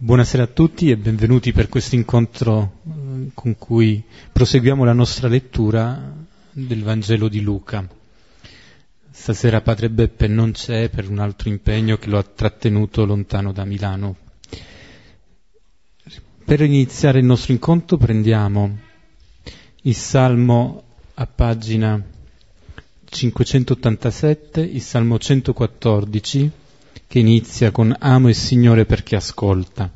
Buonasera a tutti e benvenuti per questo incontro eh, con cui proseguiamo la nostra lettura del Vangelo di Luca. Stasera Padre Beppe non c'è per un altro impegno che lo ha trattenuto lontano da Milano. Per iniziare il nostro incontro prendiamo il Salmo a pagina 587, il Salmo 114, che inizia con Amo il Signore perché ascolta.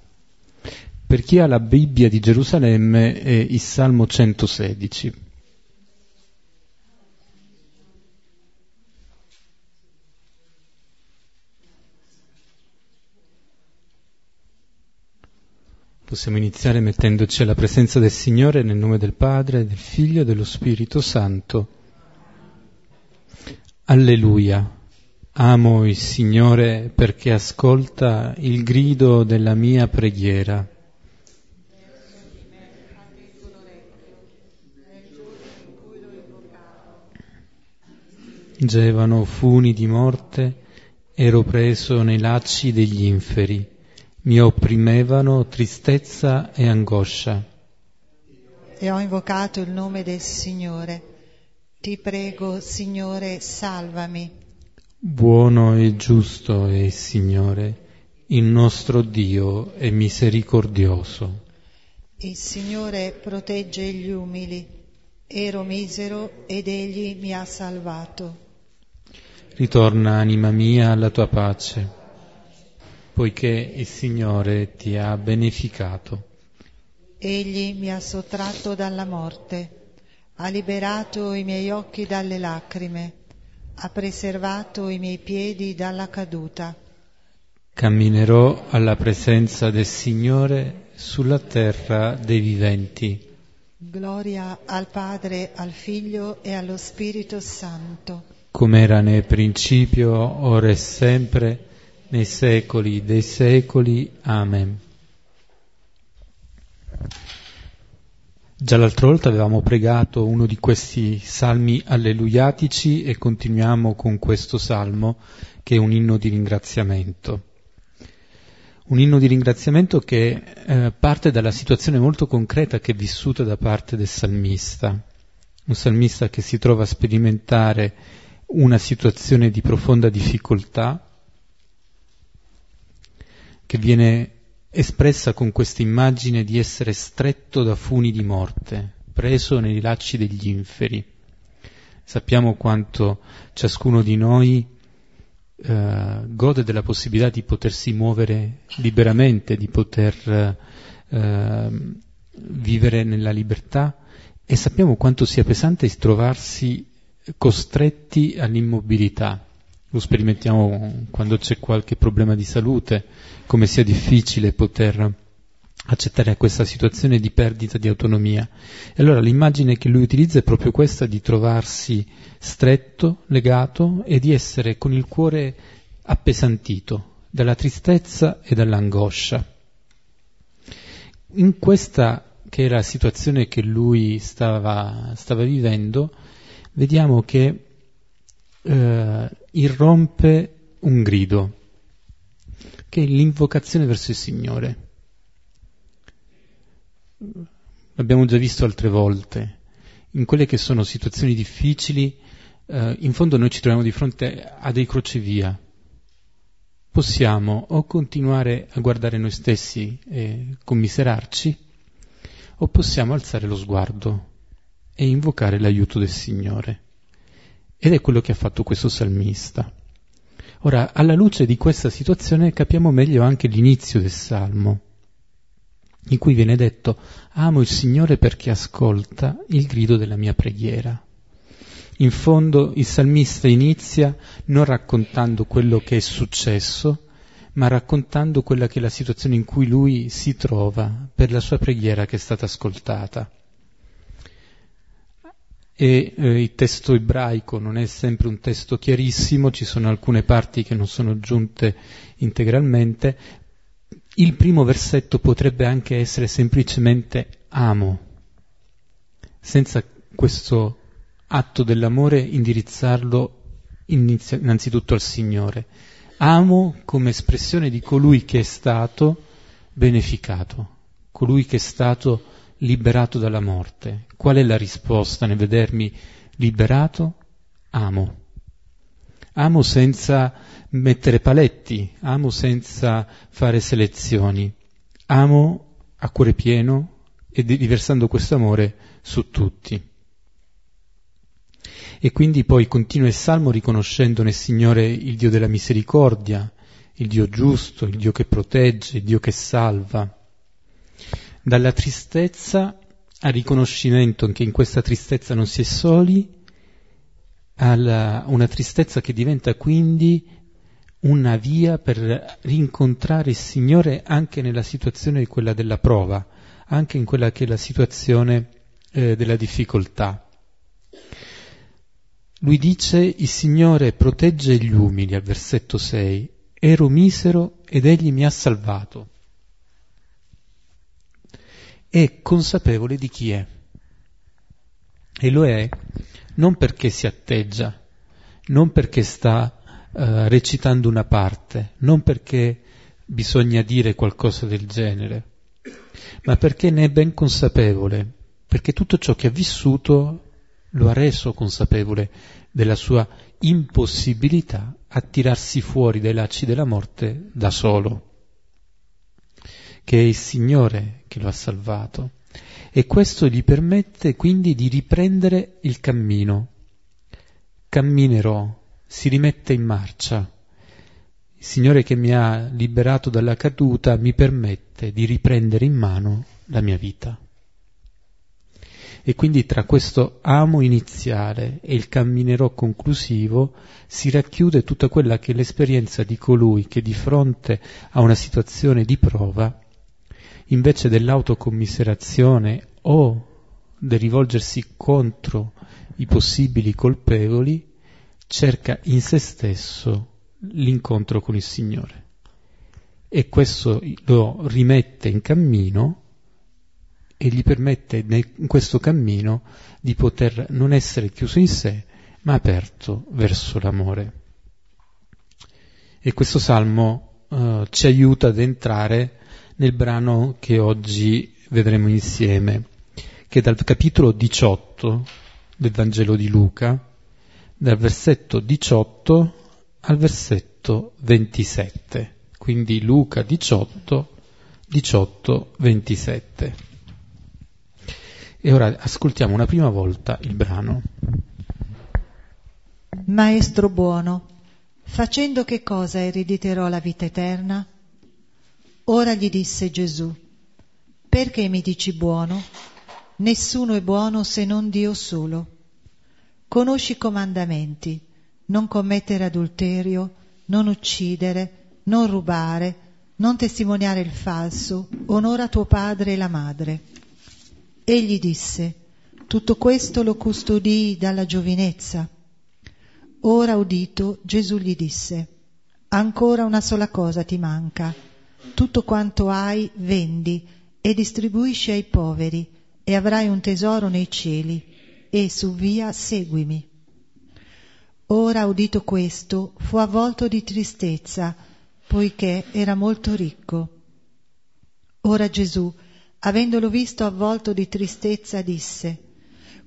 Per chi ha la Bibbia di Gerusalemme è il Salmo 116. Possiamo iniziare mettendoci alla presenza del Signore nel nome del Padre, del Figlio e dello Spirito Santo. Alleluia. Amo il Signore perché ascolta il grido della mia preghiera. Gevano funi di morte, ero preso nei lacci degli inferi, mi opprimevano tristezza e angoscia. E ho invocato il nome del Signore. Ti prego, Signore, salvami. Buono e giusto è il Signore, il nostro Dio è misericordioso. Il Signore protegge gli umili. Ero misero ed Egli mi ha salvato. Ritorna, anima mia, alla tua pace, poiché il Signore ti ha beneficato. Egli mi ha sottratto dalla morte, ha liberato i miei occhi dalle lacrime ha preservato i miei piedi dalla caduta. Camminerò alla presenza del Signore sulla terra dei viventi. Gloria al Padre, al Figlio e allo Spirito Santo. Come era nel principio, ora e sempre, nei secoli dei secoli. Amen. Già l'altra volta avevamo pregato uno di questi salmi alleluiatici e continuiamo con questo salmo che è un inno di ringraziamento. Un inno di ringraziamento che eh, parte dalla situazione molto concreta che è vissuta da parte del salmista. Un salmista che si trova a sperimentare una situazione di profonda difficoltà, che viene espressa con questa immagine di essere stretto da funi di morte, preso nei lacci degli inferi. Sappiamo quanto ciascuno di noi eh, gode della possibilità di potersi muovere liberamente, di poter eh, vivere nella libertà e sappiamo quanto sia pesante trovarsi costretti all'immobilità lo sperimentiamo quando c'è qualche problema di salute, come sia difficile poter accettare questa situazione di perdita di autonomia. E allora l'immagine che lui utilizza è proprio questa di trovarsi stretto, legato e di essere con il cuore appesantito dalla tristezza e dall'angoscia. In questa che era la situazione che lui stava, stava vivendo, vediamo che eh, irrompe un grido, che è l'invocazione verso il Signore. L'abbiamo già visto altre volte, in quelle che sono situazioni difficili, eh, in fondo noi ci troviamo di fronte a dei crocevia. Possiamo o continuare a guardare noi stessi e commiserarci, o possiamo alzare lo sguardo e invocare l'aiuto del Signore. Ed è quello che ha fatto questo salmista. Ora, alla luce di questa situazione capiamo meglio anche l'inizio del salmo, in cui viene detto amo il Signore perché ascolta il grido della mia preghiera. In fondo il salmista inizia non raccontando quello che è successo, ma raccontando quella che è la situazione in cui lui si trova per la sua preghiera che è stata ascoltata e eh, il testo ebraico non è sempre un testo chiarissimo, ci sono alcune parti che non sono giunte integralmente. Il primo versetto potrebbe anche essere semplicemente amo, senza questo atto dell'amore indirizzarlo innanzitutto al Signore. Amo come espressione di colui che è stato beneficato, colui che è stato liberato dalla morte. Qual è la risposta nel vedermi liberato? Amo. Amo senza mettere paletti, amo senza fare selezioni, amo a cuore pieno e riversando questo amore su tutti. E quindi poi continua il Salmo riconoscendo nel Signore il Dio della misericordia, il Dio giusto, il Dio che protegge, il Dio che salva. Dalla tristezza al riconoscimento che in questa tristezza non si è soli, alla una tristezza che diventa quindi una via per rincontrare il Signore anche nella situazione di quella della prova, anche in quella che è la situazione eh, della difficoltà. Lui dice il Signore protegge gli umili al versetto 6, ero misero ed egli mi ha salvato. È consapevole di chi è. E lo è non perché si atteggia, non perché sta uh, recitando una parte, non perché bisogna dire qualcosa del genere, ma perché ne è ben consapevole, perché tutto ciò che ha vissuto lo ha reso consapevole della sua impossibilità a tirarsi fuori dai lacci della morte da solo, che è il Signore che lo ha salvato e questo gli permette quindi di riprendere il cammino. Camminerò, si rimette in marcia. Il Signore che mi ha liberato dalla caduta mi permette di riprendere in mano la mia vita. E quindi tra questo amo iniziale e il camminerò conclusivo si racchiude tutta quella che è l'esperienza di colui che di fronte a una situazione di prova invece dell'autocommiserazione o del rivolgersi contro i possibili colpevoli, cerca in se stesso l'incontro con il Signore. E questo lo rimette in cammino e gli permette in questo cammino di poter non essere chiuso in sé, ma aperto verso l'amore. E questo salmo uh, ci aiuta ad entrare nel brano che oggi vedremo insieme, che è dal capitolo 18 del Vangelo di Luca, dal versetto 18 al versetto 27. Quindi Luca 18, 18, 27. E ora ascoltiamo una prima volta il brano. Maestro buono, facendo che cosa erediterò la vita eterna? Ora gli disse Gesù, perché mi dici buono? Nessuno è buono se non Dio solo. Conosci i comandamenti, non commettere adulterio, non uccidere, non rubare, non testimoniare il falso, onora tuo padre e la madre. Egli disse, tutto questo lo custodii dalla giovinezza. Ora udito, Gesù gli disse, ancora una sola cosa ti manca tutto quanto hai vendi e distribuisci ai poveri e avrai un tesoro nei cieli e su via seguimi. Ora udito questo fu avvolto di tristezza poiché era molto ricco. Ora Gesù, avendolo visto avvolto di tristezza, disse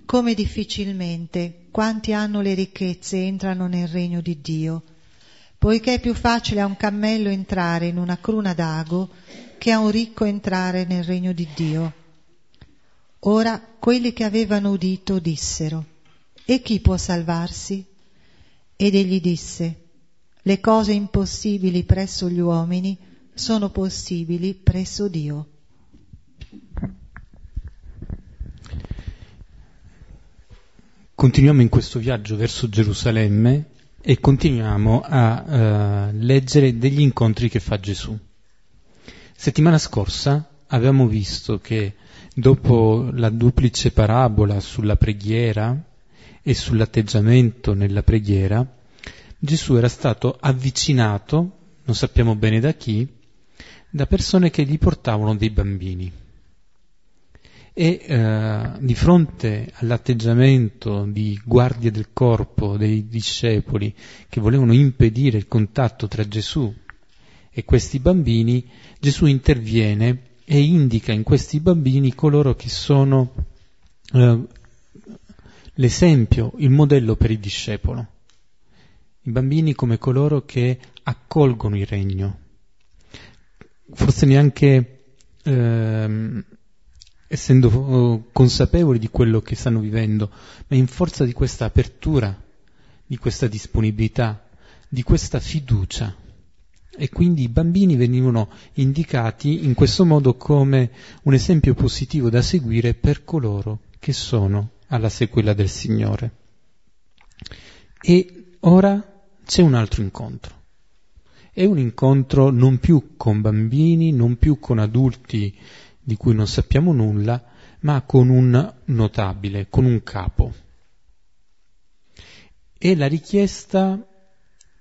come difficilmente quanti hanno le ricchezze entrano nel regno di Dio poiché è più facile a un cammello entrare in una cruna d'ago che a un ricco entrare nel regno di Dio. Ora quelli che avevano udito dissero, e chi può salvarsi? Ed egli disse, le cose impossibili presso gli uomini sono possibili presso Dio. Continuiamo in questo viaggio verso Gerusalemme e continuiamo a uh, leggere degli incontri che fa Gesù. Settimana scorsa avevamo visto che dopo la duplice parabola sulla preghiera e sull'atteggiamento nella preghiera, Gesù era stato avvicinato, non sappiamo bene da chi, da persone che gli portavano dei bambini e eh, di fronte all'atteggiamento di guardia del corpo dei discepoli che volevano impedire il contatto tra Gesù e questi bambini, Gesù interviene e indica in questi bambini coloro che sono eh, l'esempio, il modello per il discepolo. I bambini come coloro che accolgono il regno. Forse neanche ehm, essendo oh, consapevoli di quello che stanno vivendo, ma in forza di questa apertura, di questa disponibilità, di questa fiducia e quindi i bambini venivano indicati in questo modo come un esempio positivo da seguire per coloro che sono alla sequela del Signore. E ora c'è un altro incontro. È un incontro non più con bambini, non più con adulti di cui non sappiamo nulla, ma con un notabile, con un capo. E la richiesta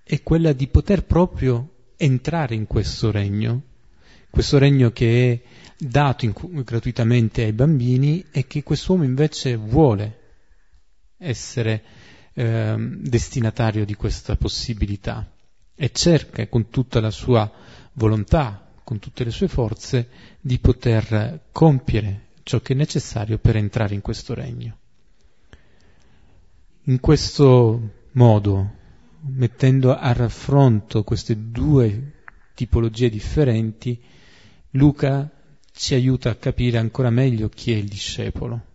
è quella di poter proprio entrare in questo regno, questo regno che è dato in, gratuitamente ai bambini e che quest'uomo invece vuole essere eh, destinatario di questa possibilità e cerca con tutta la sua volontà, con tutte le sue forze, di poter compiere ciò che è necessario per entrare in questo regno. In questo modo mettendo a raffronto queste due tipologie differenti, Luca ci aiuta a capire ancora meglio chi è il discepolo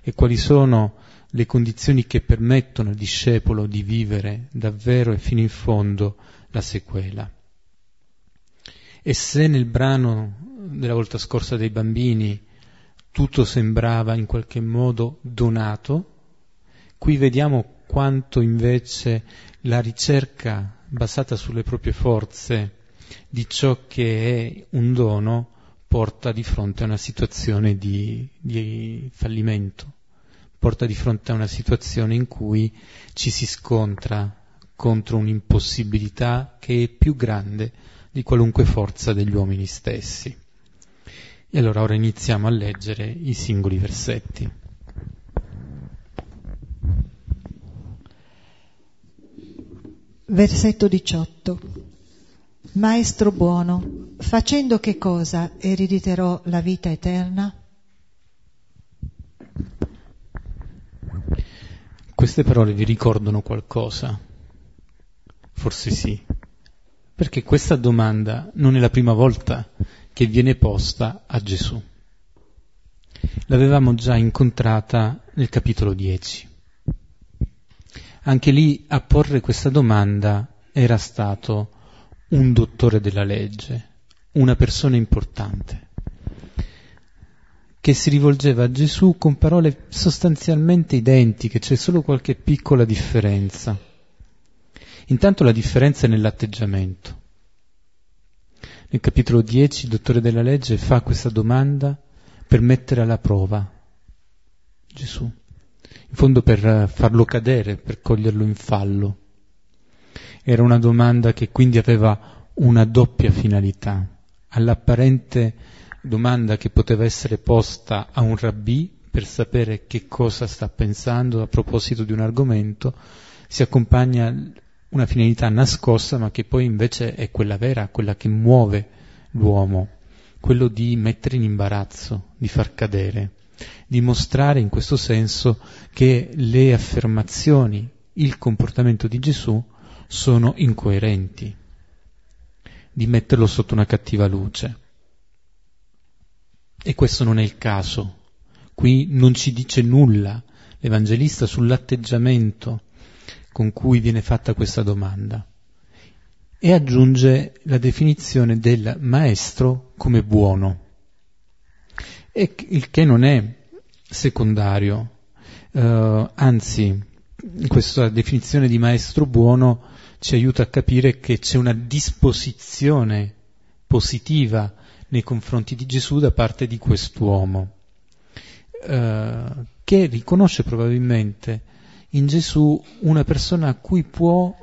e quali sono le condizioni che permettono al discepolo di vivere davvero e fino in fondo la sequela. E se nel brano della volta scorsa dei bambini tutto sembrava in qualche modo donato, qui vediamo quanto invece la ricerca basata sulle proprie forze di ciò che è un dono porta di fronte a una situazione di, di fallimento, porta di fronte a una situazione in cui ci si scontra contro un'impossibilità che è più grande di qualunque forza degli uomini stessi. E allora ora iniziamo a leggere i singoli versetti. Versetto 18. Maestro buono, facendo che cosa erediterò la vita eterna? Queste parole vi ricordano qualcosa? Forse sì, perché questa domanda non è la prima volta che viene posta a Gesù. L'avevamo già incontrata nel capitolo 10. Anche lì a porre questa domanda era stato un dottore della legge, una persona importante, che si rivolgeva a Gesù con parole sostanzialmente identiche, c'è solo qualche piccola differenza. Intanto la differenza è nell'atteggiamento. Nel capitolo 10 il dottore della legge fa questa domanda per mettere alla prova Gesù in fondo per farlo cadere, per coglierlo in fallo. Era una domanda che quindi aveva una doppia finalità. All'apparente domanda che poteva essere posta a un rabbì per sapere che cosa sta pensando a proposito di un argomento, si accompagna una finalità nascosta, ma che poi invece è quella vera, quella che muove l'uomo, quello di mettere in imbarazzo, di far cadere dimostrare in questo senso che le affermazioni, il comportamento di Gesù sono incoerenti, di metterlo sotto una cattiva luce. E questo non è il caso. Qui non ci dice nulla l'Evangelista sull'atteggiamento con cui viene fatta questa domanda. E aggiunge la definizione del maestro come buono. E il che non è secondario, uh, anzi questa definizione di maestro buono ci aiuta a capire che c'è una disposizione positiva nei confronti di Gesù da parte di quest'uomo, uh, che riconosce probabilmente in Gesù una persona a cui può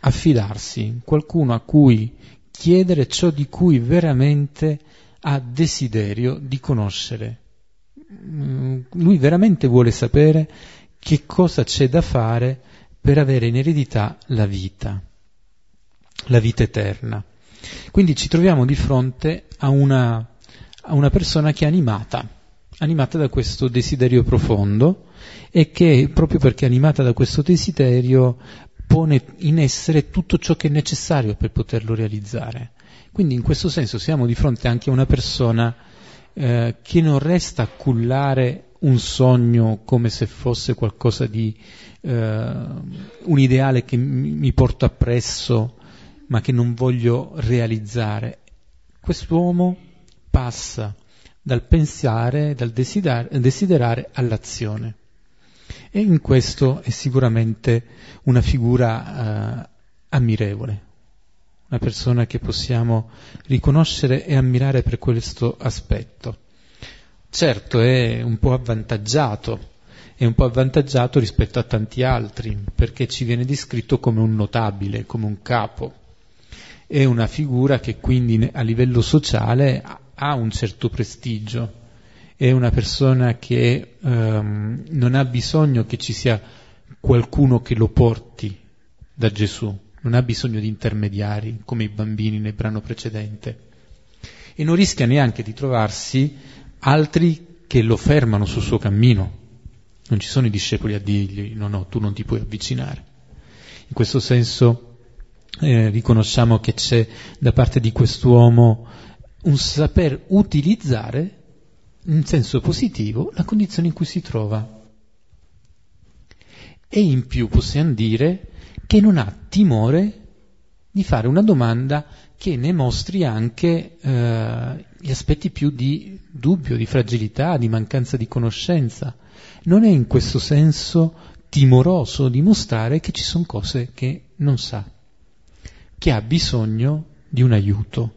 affidarsi, qualcuno a cui chiedere ciò di cui veramente ha desiderio di conoscere. Mm, lui veramente vuole sapere che cosa c'è da fare per avere in eredità la vita, la vita eterna. Quindi ci troviamo di fronte a una, a una persona che è animata, animata da questo desiderio profondo e che proprio perché animata da questo desiderio pone in essere tutto ciò che è necessario per poterlo realizzare. Quindi in questo senso siamo di fronte anche a una persona eh, che non resta a cullare un sogno come se fosse qualcosa di eh, un ideale che mi porto appresso ma che non voglio realizzare. Quest'uomo passa dal pensare, dal desiderare, desiderare all'azione. E in questo è sicuramente una figura eh, ammirevole, una persona che possiamo riconoscere e ammirare per questo aspetto. Certo è un po' avvantaggiato, è un po' avvantaggiato rispetto a tanti altri, perché ci viene descritto come un notabile, come un capo. È una figura che quindi a livello sociale ha un certo prestigio, è una persona che um, non ha bisogno che ci sia qualcuno che lo porti da Gesù, non ha bisogno di intermediari come i bambini nel brano precedente e non rischia neanche di trovarsi altri che lo fermano sul suo cammino. Non ci sono i discepoli a dirgli no, no, tu non ti puoi avvicinare. In questo senso eh, riconosciamo che c'è da parte di quest'uomo un saper utilizzare in senso positivo la condizione in cui si trova. E in più possiamo dire che non ha timore di fare una domanda che ne mostri anche eh, gli aspetti più di dubbio, di fragilità, di mancanza di conoscenza. Non è in questo senso timoroso di mostrare che ci sono cose che non sa, che ha bisogno di un aiuto.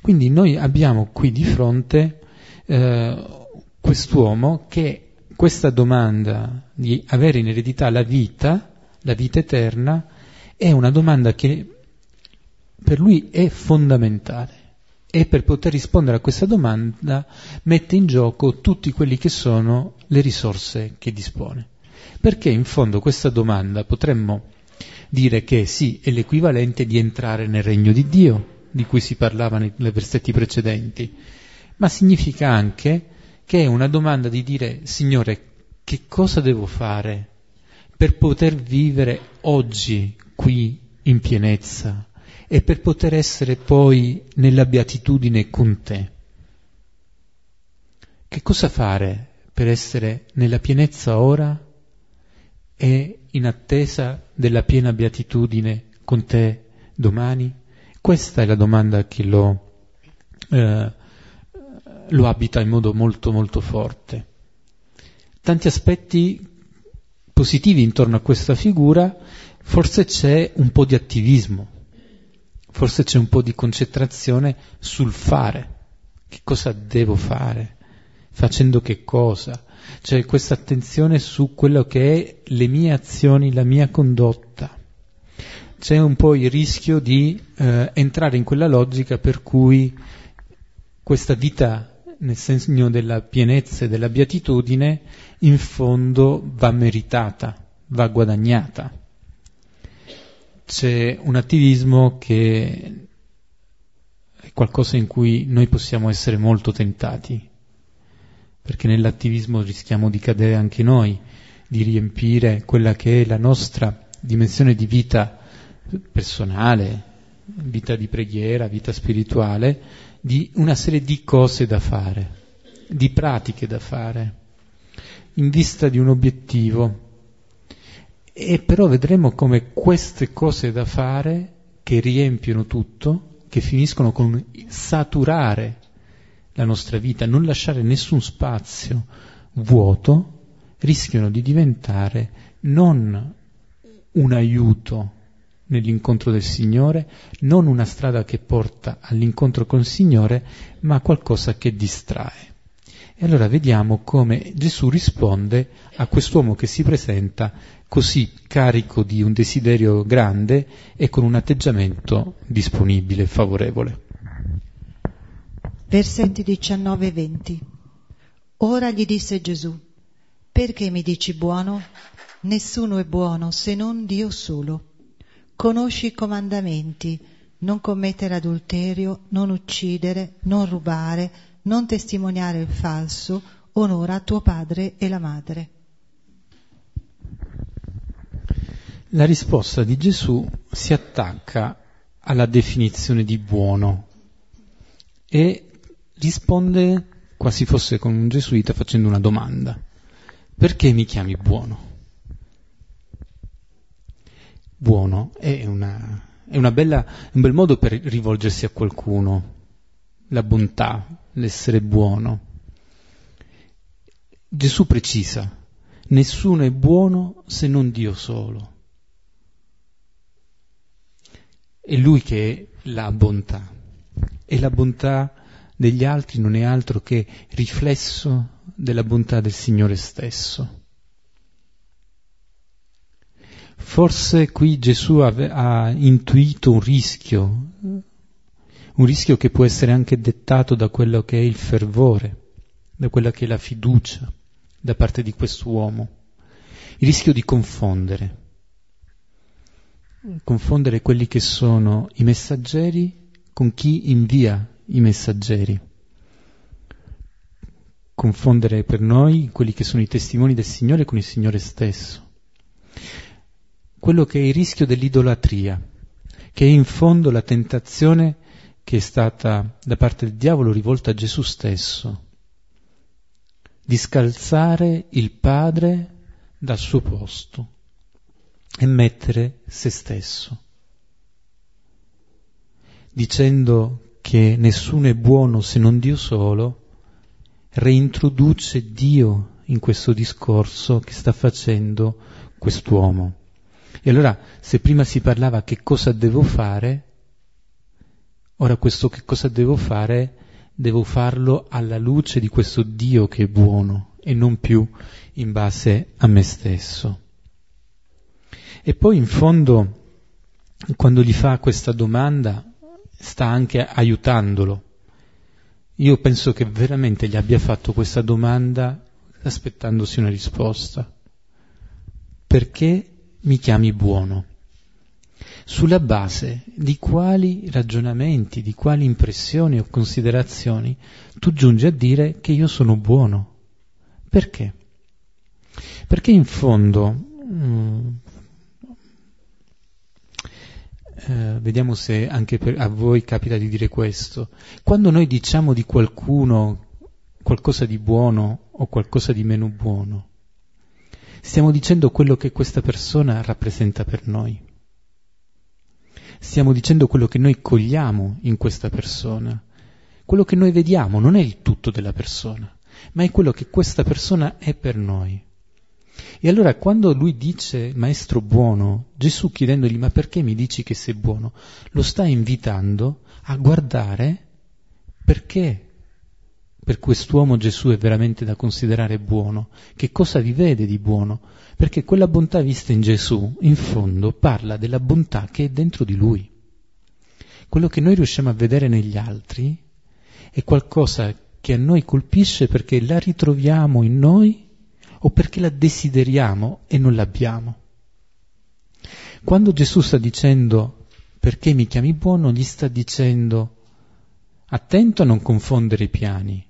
Quindi noi abbiamo qui di fronte eh, quest'uomo che questa domanda di avere in eredità la vita, la vita eterna, è una domanda che per lui è fondamentale e per poter rispondere a questa domanda mette in gioco tutti quelli che sono le risorse che dispone. Perché in fondo questa domanda potremmo dire che sì, è l'equivalente di entrare nel regno di Dio, di cui si parlava nei versetti precedenti, ma significa anche che è una domanda di dire Signore, che cosa devo fare per poter vivere oggi qui in pienezza e per poter essere poi nella beatitudine con te? Che cosa fare per essere nella pienezza ora e in attesa della piena beatitudine con te domani? Questa è la domanda che lo, eh, lo abita in modo molto molto forte. Tanti aspetti positivi intorno a questa figura, forse c'è un po' di attivismo, forse c'è un po' di concentrazione sul fare. Che cosa devo fare? Facendo che cosa? C'è questa attenzione su quello che è le mie azioni, la mia condotta c'è un po' il rischio di eh, entrare in quella logica per cui questa vita nel segno della pienezza e della beatitudine in fondo va meritata, va guadagnata. C'è un attivismo che è qualcosa in cui noi possiamo essere molto tentati, perché nell'attivismo rischiamo di cadere anche noi, di riempire quella che è la nostra dimensione di vita personale, vita di preghiera, vita spirituale, di una serie di cose da fare, di pratiche da fare, in vista di un obiettivo. E però vedremo come queste cose da fare, che riempiono tutto, che finiscono con saturare la nostra vita, non lasciare nessun spazio vuoto, rischiano di diventare non un aiuto nell'incontro del Signore, non una strada che porta all'incontro con il Signore, ma qualcosa che distrae. E allora vediamo come Gesù risponde a quest'uomo che si presenta così carico di un desiderio grande e con un atteggiamento disponibile e favorevole. Versetti 19 e 20. Ora gli disse Gesù, perché mi dici buono? Nessuno è buono se non Dio solo. Conosci i comandamenti, non commettere adulterio, non uccidere, non rubare, non testimoniare il falso, onora tuo padre e la madre. La risposta di Gesù si attacca alla definizione di buono e risponde quasi fosse con un gesuita facendo una domanda. Perché mi chiami buono? Buono è, una, è una bella, un bel modo per rivolgersi a qualcuno, la bontà, l'essere buono. Gesù precisa, nessuno è buono se non Dio solo. È Lui che è la bontà e la bontà degli altri non è altro che riflesso della bontà del Signore stesso. Forse qui Gesù ha, ha intuito un rischio, un rischio che può essere anche dettato da quello che è il fervore, da quella che è la fiducia da parte di quest'uomo, il rischio di confondere, confondere quelli che sono i messaggeri con chi invia i messaggeri, confondere per noi quelli che sono i testimoni del Signore con il Signore stesso, quello che è il rischio dell'idolatria, che è in fondo la tentazione che è stata da parte del diavolo rivolta a Gesù stesso, di scalzare il Padre dal suo posto e mettere se stesso dicendo che nessuno è buono se non Dio solo, reintroduce Dio in questo discorso che sta facendo quest'uomo. E allora, se prima si parlava che cosa devo fare, ora questo che cosa devo fare, devo farlo alla luce di questo Dio che è buono e non più in base a me stesso. E poi in fondo, quando gli fa questa domanda, sta anche aiutandolo. Io penso che veramente gli abbia fatto questa domanda aspettandosi una risposta. Perché mi chiami buono? Sulla base di quali ragionamenti, di quali impressioni o considerazioni tu giungi a dire che io sono buono? Perché? Perché in fondo mm, eh, vediamo se anche per, a voi capita di dire questo. Quando noi diciamo di qualcuno qualcosa di buono o qualcosa di meno buono, stiamo dicendo quello che questa persona rappresenta per noi. Stiamo dicendo quello che noi cogliamo in questa persona. Quello che noi vediamo non è il tutto della persona, ma è quello che questa persona è per noi. E allora quando lui dice maestro buono, Gesù chiedendogli ma perché mi dici che sei buono, lo sta invitando a guardare perché per quest'uomo Gesù è veramente da considerare buono, che cosa vi vede di buono, perché quella bontà vista in Gesù, in fondo, parla della bontà che è dentro di lui. Quello che noi riusciamo a vedere negli altri è qualcosa che a noi colpisce perché la ritroviamo in noi o perché la desideriamo e non l'abbiamo. Quando Gesù sta dicendo perché mi chiami buono, gli sta dicendo attento a non confondere i piani,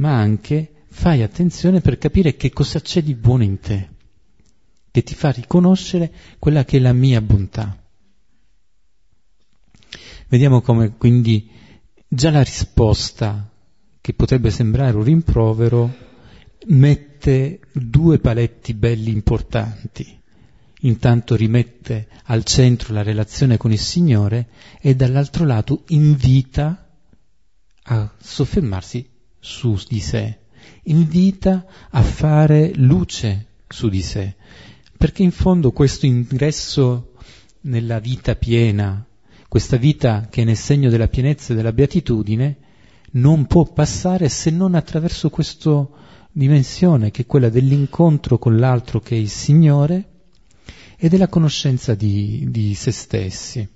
ma anche fai attenzione per capire che cosa c'è di buono in te, che ti fa riconoscere quella che è la mia bontà. Vediamo come quindi già la risposta, che potrebbe sembrare un rimprovero, mette due paletti belli importanti. Intanto rimette al centro la relazione con il Signore e dall'altro lato invita a soffermarsi su di sé, invita a fare luce su di sé, perché in fondo questo ingresso nella vita piena, questa vita che è nel segno della pienezza e della beatitudine, non può passare se non attraverso questo dimensione che è quella dell'incontro con l'altro che è il Signore e della conoscenza di, di se stessi.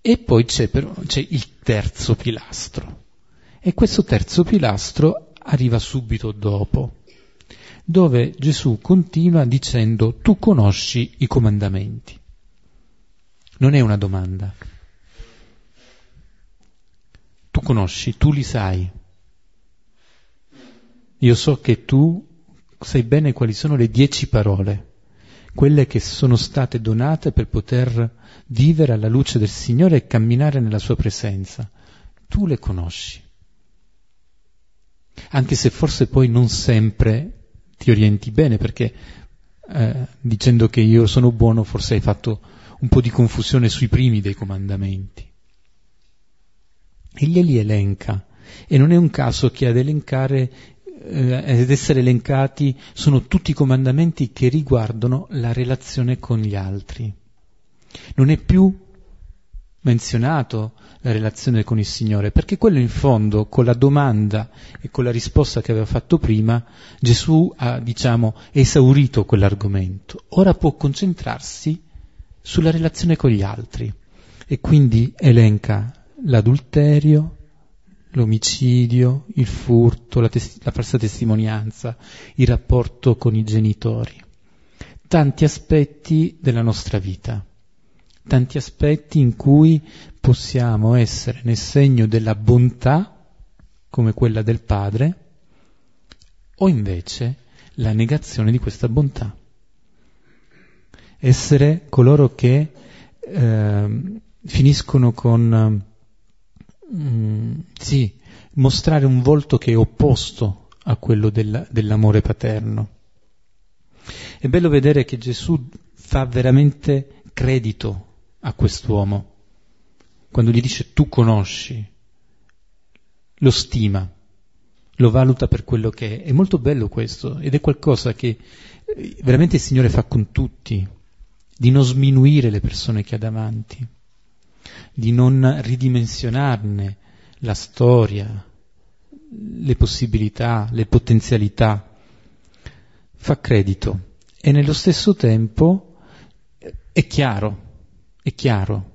E poi c'è, però, c'è il terzo pilastro. E questo terzo pilastro arriva subito dopo, dove Gesù continua dicendo tu conosci i comandamenti. non è una domanda. Tu conosci, tu li sai. Io so che tu sai bene quali sono le dieci parole, quelle che sono state donate per poter vivere alla luce del Signore e camminare nella sua presenza. Tu le conosci. Anche se forse poi non sempre ti orienti bene, perché eh, dicendo che io sono buono forse hai fatto un po' di confusione sui primi dei comandamenti. Egli li elenca e non è un caso che ad elencare eh, ed essere elencati sono tutti i comandamenti che riguardano la relazione con gli altri. Non è più menzionato la relazione con il Signore, perché quello in fondo, con la domanda e con la risposta che aveva fatto prima, Gesù ha, diciamo, esaurito quell'argomento. Ora può concentrarsi sulla relazione con gli altri e quindi elenca l'adulterio, l'omicidio, il furto, la, tes- la falsa testimonianza, il rapporto con i genitori. Tanti aspetti della nostra vita, tanti aspetti in cui possiamo essere nel segno della bontà, come quella del Padre, o invece la negazione di questa bontà. Essere coloro che eh, finiscono con mm, sì, mostrare un volto che è opposto a quello della, dell'amore paterno. È bello vedere che Gesù fa veramente credito a quest'uomo quando gli dice tu conosci, lo stima, lo valuta per quello che è. È molto bello questo ed è qualcosa che eh, veramente il Signore fa con tutti, di non sminuire le persone che ha davanti di non ridimensionarne la storia, le possibilità, le potenzialità. Fa credito e nello stesso tempo è chiaro, è chiaro,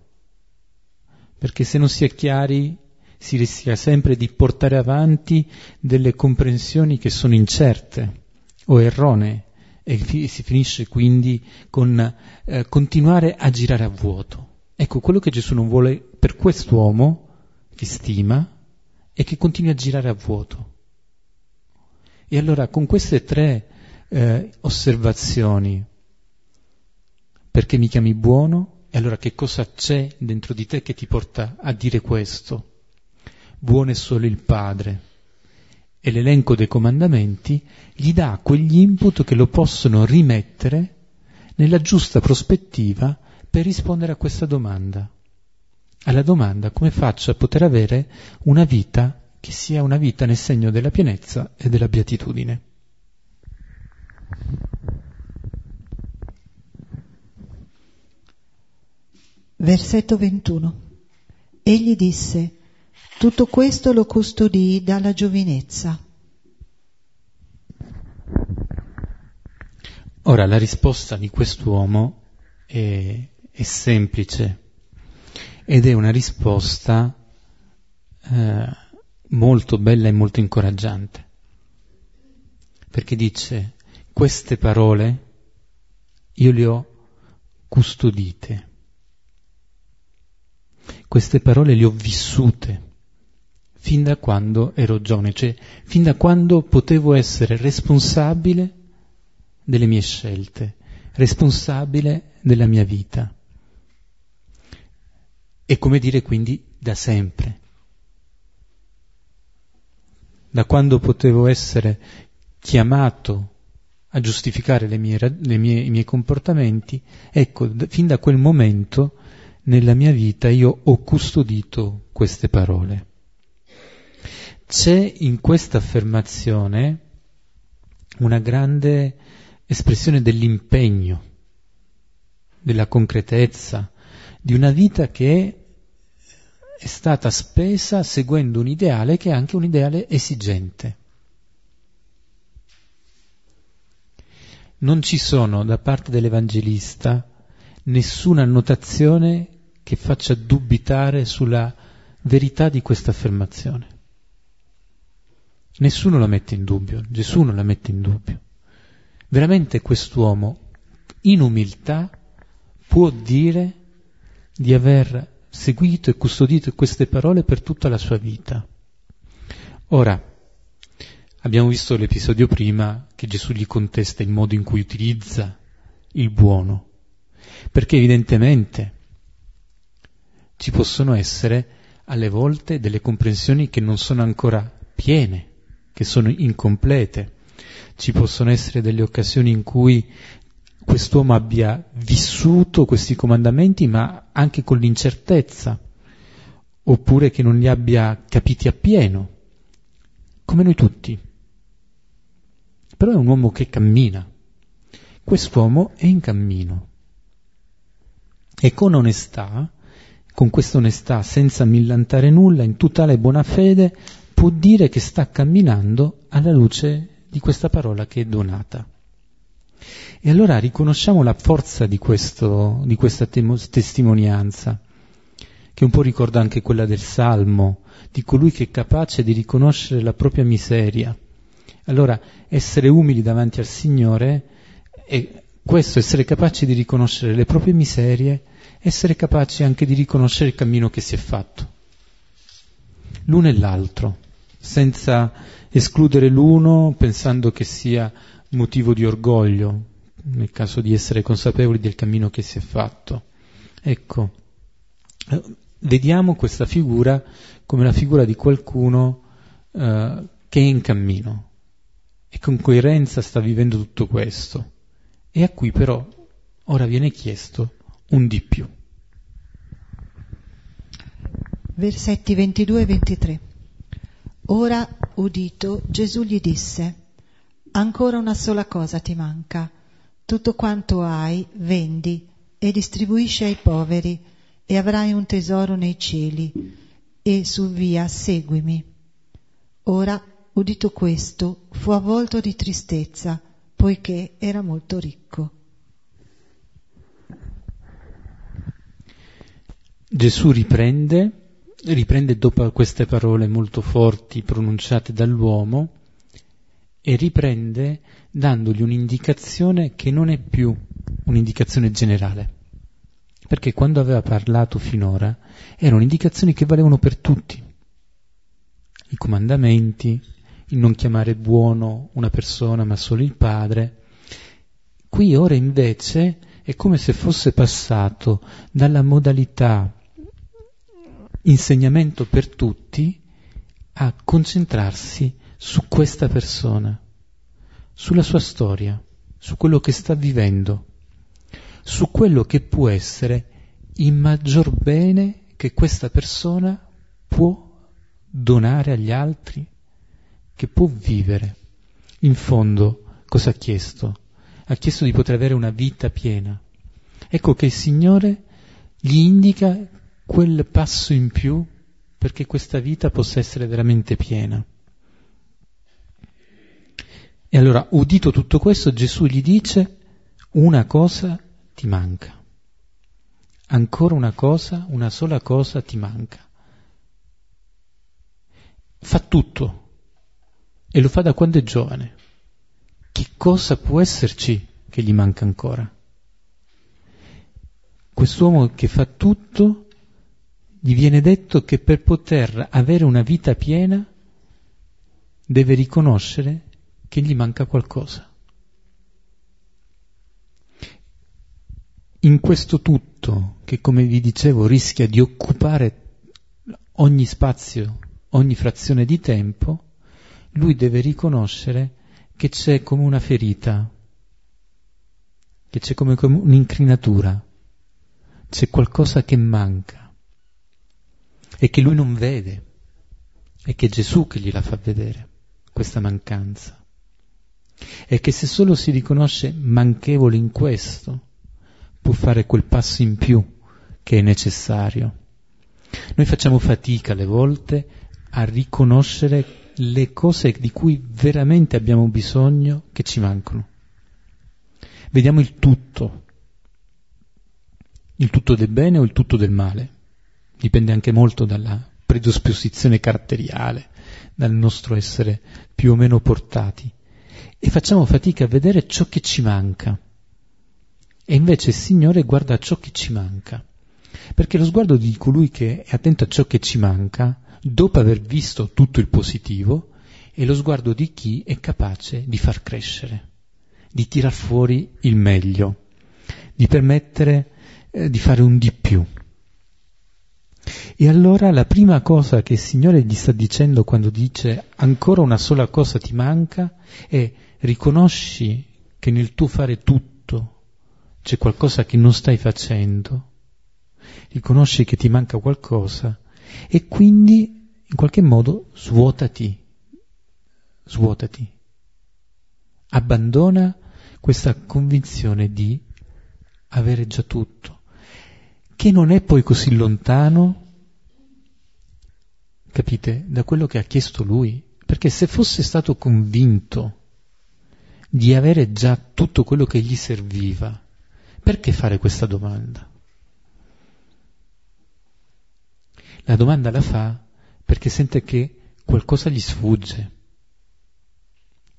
perché se non si è chiari si rischia sempre di portare avanti delle comprensioni che sono incerte o erronee e si finisce quindi con eh, continuare a girare a vuoto. Ecco, quello che Gesù non vuole per quest'uomo che stima è che continui a girare a vuoto. E allora con queste tre eh, osservazioni, perché mi chiami buono? E allora che cosa c'è dentro di te che ti porta a dire questo? Buono è solo il Padre. E l'elenco dei comandamenti gli dà quegli input che lo possono rimettere nella giusta prospettiva per rispondere a questa domanda. Alla domanda come faccio a poter avere una vita che sia una vita nel segno della pienezza e della beatitudine. Versetto 21. Egli disse, tutto questo lo custodii dalla giovinezza. Ora la risposta di quest'uomo è è semplice ed è una risposta eh, molto bella e molto incoraggiante, perché dice queste parole io le ho custodite, queste parole le ho vissute fin da quando ero giovane, cioè fin da quando potevo essere responsabile delle mie scelte, responsabile della mia vita. E come dire quindi da sempre. Da quando potevo essere chiamato a giustificare mie, mie, i miei comportamenti, ecco, fin da quel momento nella mia vita io ho custodito queste parole. C'è in questa affermazione una grande espressione dell'impegno, della concretezza, di una vita che è stata spesa seguendo un ideale che è anche un ideale esigente. Non ci sono da parte dell'Evangelista nessuna annotazione che faccia dubitare sulla verità di questa affermazione. Nessuno la mette in dubbio, Gesù non la mette in dubbio. Veramente quest'uomo in umiltà può dire di aver seguito e custodito queste parole per tutta la sua vita. Ora, abbiamo visto l'episodio prima che Gesù gli contesta il modo in cui utilizza il buono, perché evidentemente ci possono essere alle volte delle comprensioni che non sono ancora piene, che sono incomplete. Ci possono essere delle occasioni in cui quest'uomo abbia vissuto questi comandamenti ma anche con l'incertezza, oppure che non li abbia capiti appieno, come noi tutti. Però è un uomo che cammina. Quest'uomo è in cammino. E con onestà, con questa onestà, senza millantare nulla, in totale buona fede, può dire che sta camminando alla luce di questa parola che è donata. E allora riconosciamo la forza di, questo, di questa testimonianza, che un po' ricorda anche quella del Salmo, di colui che è capace di riconoscere la propria miseria. Allora, essere umili davanti al Signore è questo, essere capaci di riconoscere le proprie miserie, essere capaci anche di riconoscere il cammino che si è fatto. L'uno e l'altro, senza escludere l'uno pensando che sia motivo di orgoglio nel caso di essere consapevoli del cammino che si è fatto. Ecco, vediamo questa figura come la figura di qualcuno uh, che è in cammino e con coerenza sta vivendo tutto questo e a cui però ora viene chiesto un di più. Versetti 22 e 23. Ora, udito, Gesù gli disse, Ancora una sola cosa ti manca. Tutto quanto hai, vendi e distribuisci ai poveri, e avrai un tesoro nei cieli, e su via seguimi. Ora, udito questo, fu avvolto di tristezza, poiché era molto ricco. Gesù riprende, riprende dopo queste parole molto forti pronunciate dall'uomo, e riprende dandogli un'indicazione che non è più un'indicazione generale. Perché quando aveva parlato finora erano indicazioni che valevano per tutti. I comandamenti, il non chiamare buono una persona ma solo il padre. Qui ora invece è come se fosse passato dalla modalità insegnamento per tutti a concentrarsi su questa persona, sulla sua storia, su quello che sta vivendo, su quello che può essere il maggior bene che questa persona può donare agli altri, che può vivere. In fondo, cosa ha chiesto? Ha chiesto di poter avere una vita piena. Ecco che il Signore gli indica quel passo in più perché questa vita possa essere veramente piena. E allora, udito tutto questo, Gesù gli dice, una cosa ti manca. Ancora una cosa, una sola cosa ti manca. Fa tutto e lo fa da quando è giovane. Che cosa può esserci che gli manca ancora? Quest'uomo che fa tutto, gli viene detto che per poter avere una vita piena deve riconoscere che gli manca qualcosa. In questo tutto, che come vi dicevo rischia di occupare ogni spazio, ogni frazione di tempo, lui deve riconoscere che c'è come una ferita, che c'è come, come un'incrinatura, c'è qualcosa che manca e che lui non vede, è che è Gesù che gliela fa vedere, questa mancanza è che se solo si riconosce manchevole in questo, può fare quel passo in più che è necessario. Noi facciamo fatica alle volte a riconoscere le cose di cui veramente abbiamo bisogno che ci mancano. Vediamo il tutto, il tutto del bene o il tutto del male. Dipende anche molto dalla predisposizione caratteriale, dal nostro essere più o meno portati e facciamo fatica a vedere ciò che ci manca. E invece il Signore guarda ciò che ci manca. Perché lo sguardo di colui che è attento a ciò che ci manca, dopo aver visto tutto il positivo, è lo sguardo di chi è capace di far crescere, di tirar fuori il meglio, di permettere eh, di fare un di più. E allora la prima cosa che il Signore gli sta dicendo quando dice ancora una sola cosa ti manca è riconosci che nel tuo fare tutto c'è qualcosa che non stai facendo, riconosci che ti manca qualcosa e quindi in qualche modo svuotati, svuotati, abbandona questa convinzione di avere già tutto, che non è poi così lontano, capite, da quello che ha chiesto lui, perché se fosse stato convinto di avere già tutto quello che gli serviva, perché fare questa domanda? La domanda la fa perché sente che qualcosa gli sfugge,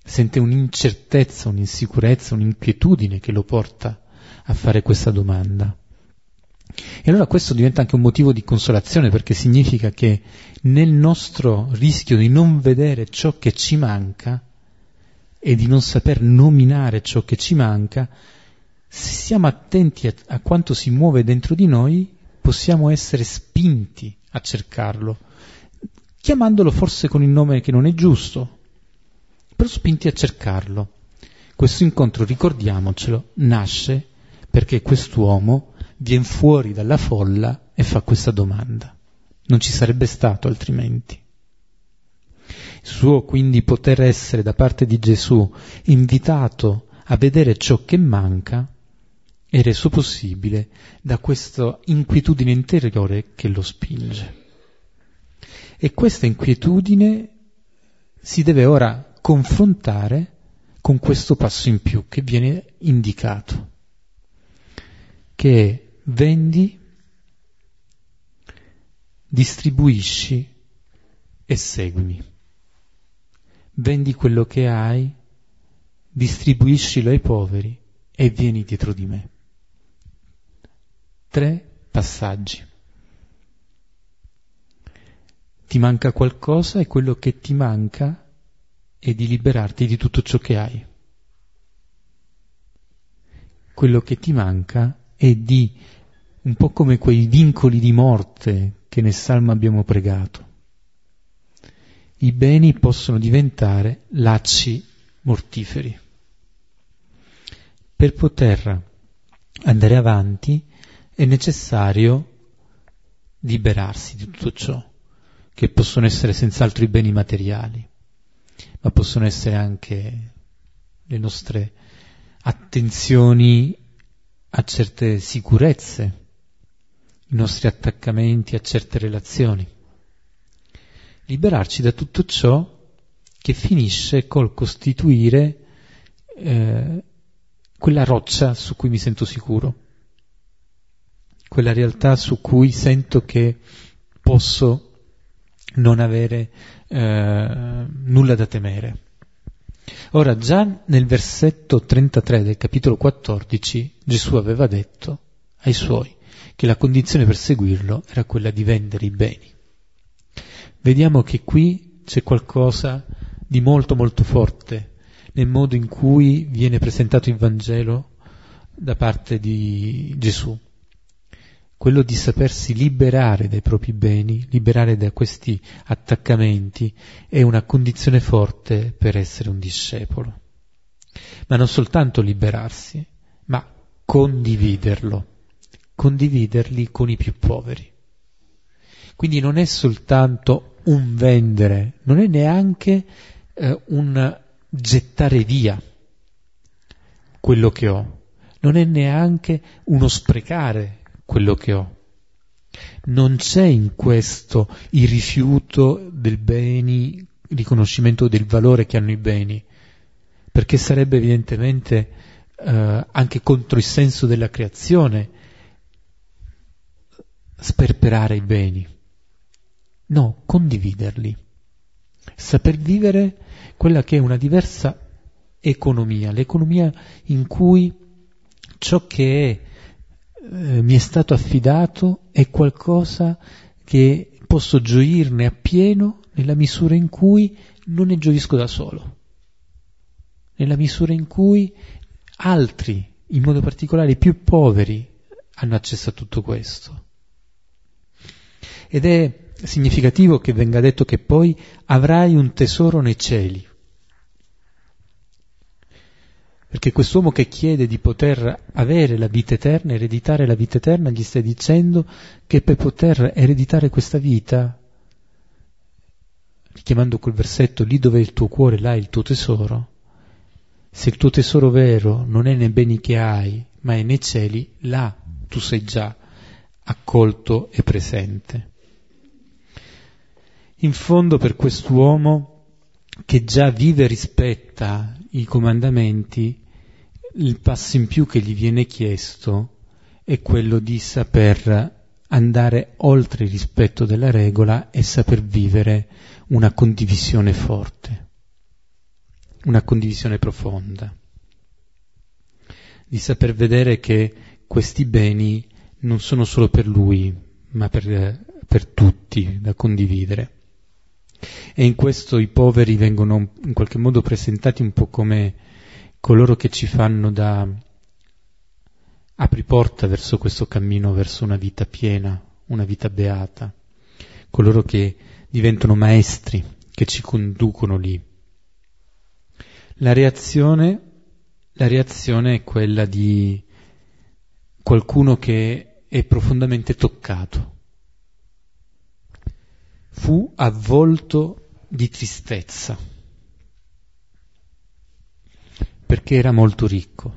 sente un'incertezza, un'insicurezza, un'inquietudine che lo porta a fare questa domanda. E allora questo diventa anche un motivo di consolazione perché significa che nel nostro rischio di non vedere ciò che ci manca e di non saper nominare ciò che ci manca, se siamo attenti a, a quanto si muove dentro di noi, possiamo essere spinti a cercarlo, chiamandolo forse con il nome che non è giusto, però spinti a cercarlo. Questo incontro, ricordiamocelo, nasce perché quest'uomo viene fuori dalla folla e fa questa domanda. Non ci sarebbe stato altrimenti. Il suo quindi poter essere da parte di Gesù invitato a vedere ciò che manca è reso possibile da questa inquietudine interiore che lo spinge. E questa inquietudine si deve ora confrontare con questo passo in più che viene indicato che vendi, distribuisci e seguimi. Vendi quello che hai, distribuiscilo ai poveri e vieni dietro di me. Tre passaggi. Ti manca qualcosa e quello che ti manca è di liberarti di tutto ciò che hai. Quello che ti manca e di un po' come quei vincoli di morte che nel Salmo abbiamo pregato. I beni possono diventare lacci mortiferi. Per poter andare avanti è necessario liberarsi di tutto ciò, che possono essere senz'altro i beni materiali, ma possono essere anche le nostre attenzioni a certe sicurezze, i nostri attaccamenti a certe relazioni. Liberarci da tutto ciò che finisce col costituire eh, quella roccia su cui mi sento sicuro, quella realtà su cui sento che posso non avere eh, nulla da temere. Ora, già nel versetto 33 del capitolo 14, Gesù aveva detto ai suoi che la condizione per seguirlo era quella di vendere i beni. Vediamo che qui c'è qualcosa di molto molto forte nel modo in cui viene presentato il Vangelo da parte di Gesù quello di sapersi liberare dai propri beni, liberare da questi attaccamenti, è una condizione forte per essere un discepolo. Ma non soltanto liberarsi, ma condividerlo, condividerli con i più poveri. Quindi non è soltanto un vendere, non è neanche eh, un gettare via quello che ho, non è neanche uno sprecare quello che ho. Non c'è in questo il rifiuto del beni, il riconoscimento del valore che hanno i beni, perché sarebbe evidentemente eh, anche contro il senso della creazione sperperare i beni. No, condividerli. Saper vivere quella che è una diversa economia, l'economia in cui ciò che è eh, mi è stato affidato è qualcosa che posso gioirne appieno nella misura in cui non ne gioisco da solo, nella misura in cui altri, in modo particolare i più poveri, hanno accesso a tutto questo. Ed è significativo che venga detto che poi avrai un tesoro nei cieli. Perché quest'uomo che chiede di poter avere la vita eterna, ereditare la vita eterna, gli sta dicendo che per poter ereditare questa vita, richiamando quel versetto, lì dove è il tuo cuore, là è il tuo tesoro, se il tuo tesoro vero non è nei beni che hai, ma è nei cieli, là tu sei già accolto e presente. In fondo per quest'uomo che già vive e rispetta i comandamenti, il passo in più che gli viene chiesto è quello di saper andare oltre il rispetto della regola e saper vivere una condivisione forte, una condivisione profonda, di saper vedere che questi beni non sono solo per lui, ma per, per tutti da condividere. E in questo i poveri vengono in qualche modo presentati un po' come coloro che ci fanno da apriporta verso questo cammino, verso una vita piena, una vita beata, coloro che diventano maestri, che ci conducono lì. La reazione, la reazione è quella di qualcuno che è profondamente toccato. Fu avvolto di tristezza perché era molto ricco.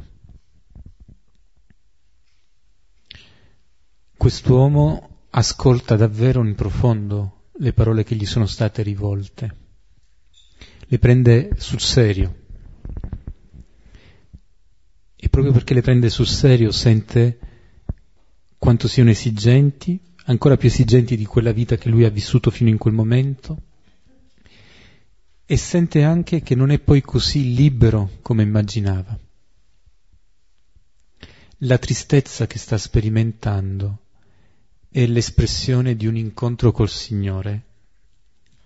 Quest'uomo ascolta davvero in profondo le parole che gli sono state rivolte, le prende sul serio e proprio perché le prende sul serio sente quanto siano esigenti, ancora più esigenti di quella vita che lui ha vissuto fino in quel momento, e sente anche che non è poi così libero come immaginava. La tristezza che sta sperimentando è l'espressione di un incontro col Signore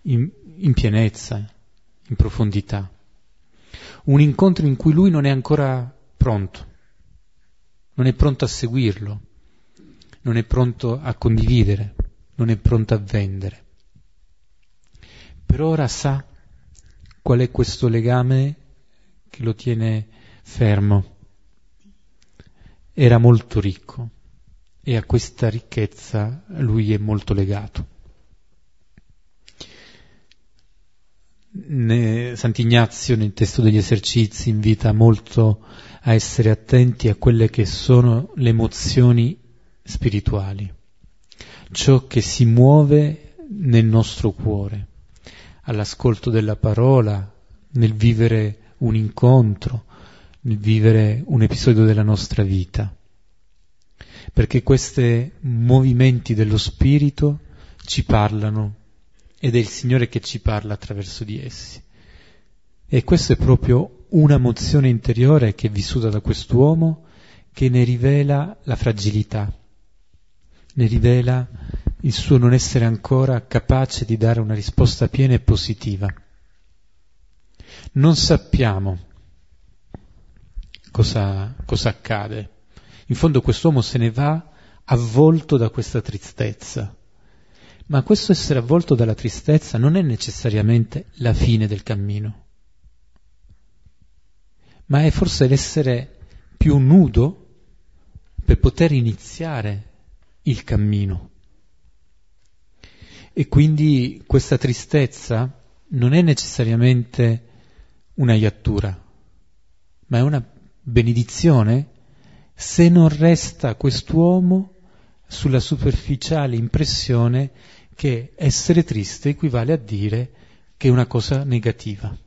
in, in pienezza, in profondità. Un incontro in cui lui non è ancora pronto, non è pronto a seguirlo, non è pronto a condividere, non è pronto a vendere. Per ora sa qual è questo legame che lo tiene fermo. Era molto ricco e a questa ricchezza lui è molto legato. Sant'Ignazio nel testo degli esercizi invita molto a essere attenti a quelle che sono le emozioni spirituali, ciò che si muove nel nostro cuore, all'ascolto della parola, nel vivere un incontro, nel vivere un episodio della nostra vita. Perché questi movimenti dello spirito ci parlano ed è il Signore che ci parla attraverso di essi. E questa è proprio una mozione interiore che è vissuta da quest'uomo che ne rivela la fragilità, ne rivela il suo non essere ancora capace di dare una risposta piena e positiva. Non sappiamo cosa, cosa accade. In fondo quest'uomo se ne va avvolto da questa tristezza ma questo essere avvolto dalla tristezza non è necessariamente la fine del cammino, ma è forse l'essere più nudo per poter iniziare il cammino. E quindi questa tristezza non è necessariamente una iattura, ma è una benedizione se non resta quest'uomo sulla superficiale impressione che essere triste equivale a dire che è una cosa negativa.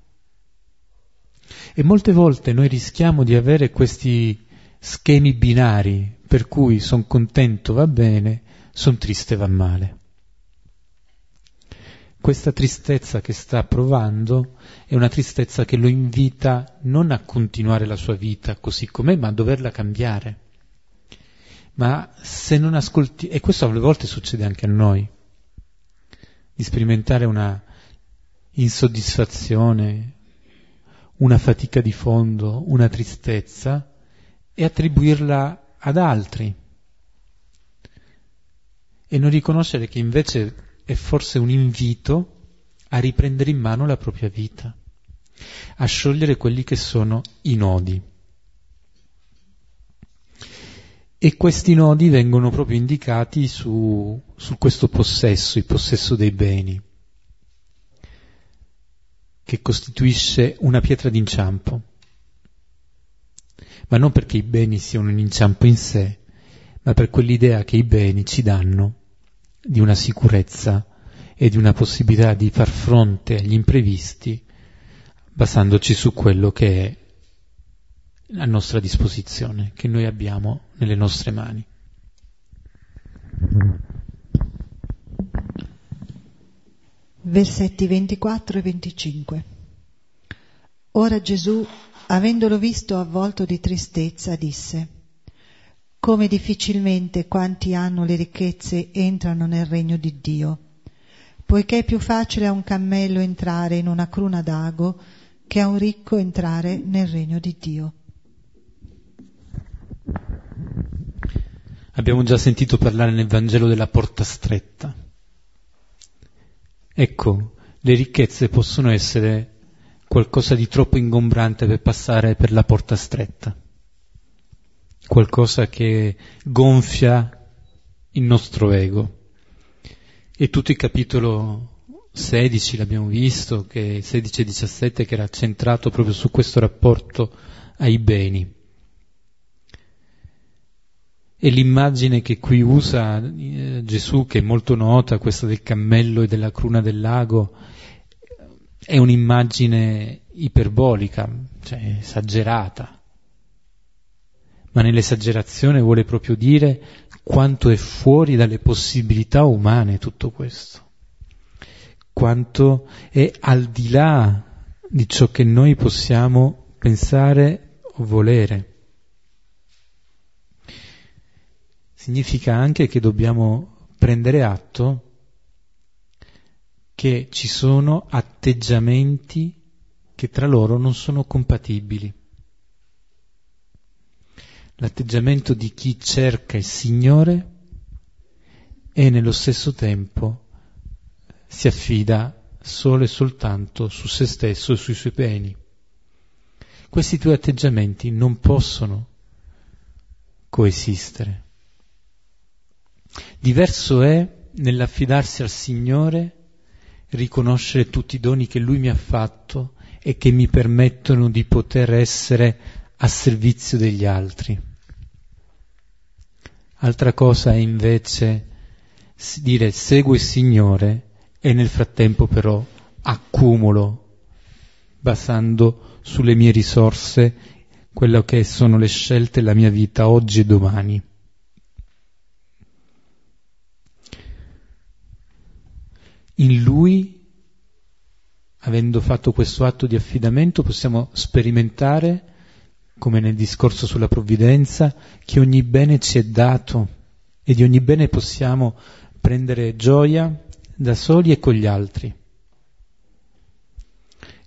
E molte volte noi rischiamo di avere questi schemi binari per cui sono contento va bene, sono triste va male. Questa tristezza che sta provando è una tristezza che lo invita non a continuare la sua vita così com'è, ma a doverla cambiare. Ma se non ascolti, e questo alle volte succede anche a noi, di sperimentare una insoddisfazione, una fatica di fondo, una tristezza e attribuirla ad altri. E non riconoscere che invece è forse un invito a riprendere in mano la propria vita, a sciogliere quelli che sono i nodi. E questi nodi vengono proprio indicati su, su questo possesso, il possesso dei beni, che costituisce una pietra d'inciampo. Ma non perché i beni siano un inciampo in sé, ma per quell'idea che i beni ci danno di una sicurezza e di una possibilità di far fronte agli imprevisti basandoci su quello che è a nostra disposizione, che noi abbiamo nelle nostre mani. Versetti 24 e 25. Ora Gesù, avendolo visto avvolto di tristezza, disse, come difficilmente quanti hanno le ricchezze entrano nel regno di Dio, poiché è più facile a un cammello entrare in una cruna d'ago che a un ricco entrare nel regno di Dio. Abbiamo già sentito parlare nel Vangelo della porta stretta. Ecco, le ricchezze possono essere qualcosa di troppo ingombrante per passare per la porta stretta, qualcosa che gonfia il nostro ego. E tutto il capitolo 16 l'abbiamo visto, che 16 e 17 che era centrato proprio su questo rapporto ai beni. E l'immagine che qui usa eh, Gesù, che è molto nota, questa del cammello e della cruna del lago, è un'immagine iperbolica, cioè esagerata. Ma nell'esagerazione vuole proprio dire quanto è fuori dalle possibilità umane tutto questo, quanto è al di là di ciò che noi possiamo pensare o volere. significa anche che dobbiamo prendere atto che ci sono atteggiamenti che tra loro non sono compatibili. L'atteggiamento di chi cerca il Signore e nello stesso tempo si affida solo e soltanto su se stesso e sui suoi beni. Questi due atteggiamenti non possono coesistere. Diverso è nell'affidarsi al Signore riconoscere tutti i doni che Lui mi ha fatto e che mi permettono di poter essere a servizio degli altri. Altra cosa è invece dire seguo il Signore e nel frattempo però accumulo basando sulle mie risorse quello che sono le scelte della mia vita oggi e domani. in Lui, avendo fatto questo atto di affidamento, possiamo sperimentare, come nel discorso sulla provvidenza, che ogni bene ci è dato e di ogni bene possiamo prendere gioia da soli e con gli altri.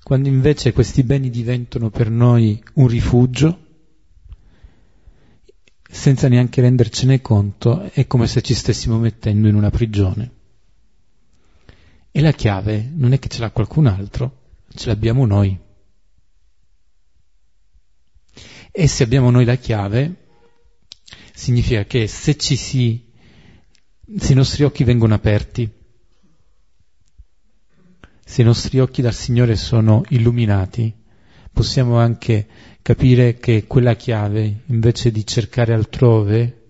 Quando invece questi beni diventano per noi un rifugio, senza neanche rendercene conto, è come se ci stessimo mettendo in una prigione. E la chiave non è che ce l'ha qualcun altro, ce l'abbiamo noi. E se abbiamo noi la chiave, significa che se ci si, se i nostri occhi vengono aperti, se i nostri occhi dal Signore sono illuminati, possiamo anche capire che quella chiave, invece di cercare altrove,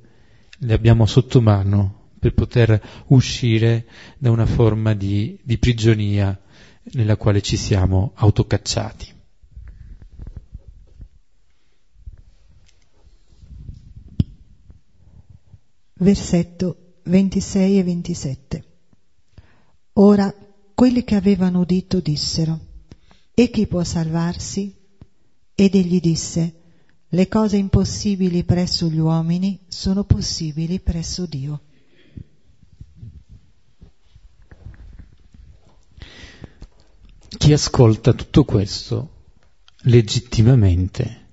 le abbiamo sotto mano per poter uscire da una forma di, di prigionia nella quale ci siamo autocacciati. Versetto 26 e 27. Ora quelli che avevano udito dissero, e chi può salvarsi? Ed egli disse, Le cose impossibili presso gli uomini sono possibili presso Dio. Chi ascolta tutto questo legittimamente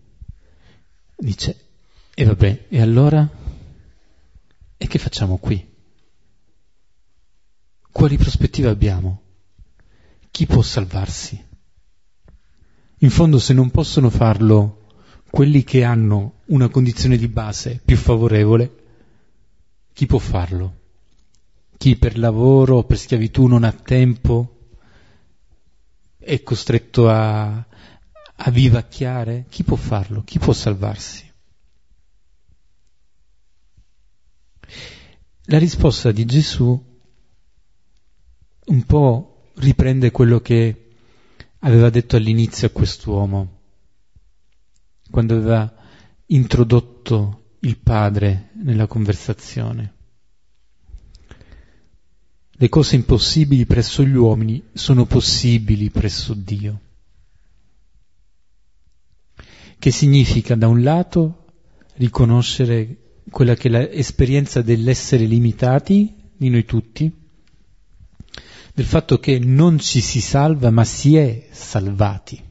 dice, e vabbè, e allora? E che facciamo qui? Quali prospettive abbiamo? Chi può salvarsi? In fondo se non possono farlo quelli che hanno una condizione di base più favorevole, chi può farlo? Chi per lavoro o per schiavitù non ha tempo è costretto a, a vivacchiare? Chi può farlo? Chi può salvarsi? La risposta di Gesù un po' riprende quello che aveva detto all'inizio a quest'uomo, quando aveva introdotto il padre nella conversazione. Le cose impossibili presso gli uomini sono possibili presso Dio. Che significa da un lato riconoscere quella che è l'esperienza dell'essere limitati di noi tutti, del fatto che non ci si salva ma si è salvati.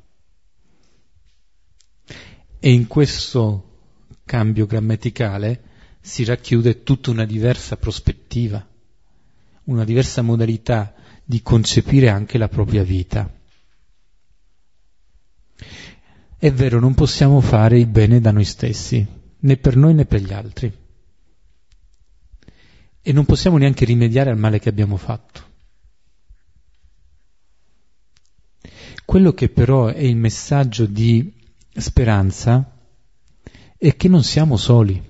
E in questo cambio grammaticale si racchiude tutta una diversa prospettiva una diversa modalità di concepire anche la propria vita. È vero, non possiamo fare il bene da noi stessi, né per noi né per gli altri. E non possiamo neanche rimediare al male che abbiamo fatto. Quello che però è il messaggio di speranza è che non siamo soli.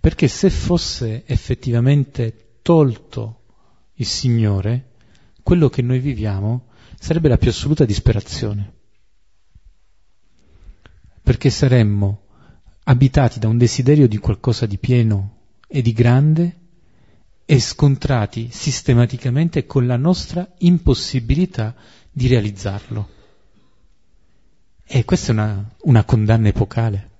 Perché se fosse effettivamente tolto il Signore, quello che noi viviamo sarebbe la più assoluta disperazione. Perché saremmo abitati da un desiderio di qualcosa di pieno e di grande e scontrati sistematicamente con la nostra impossibilità di realizzarlo. E questa è una, una condanna epocale.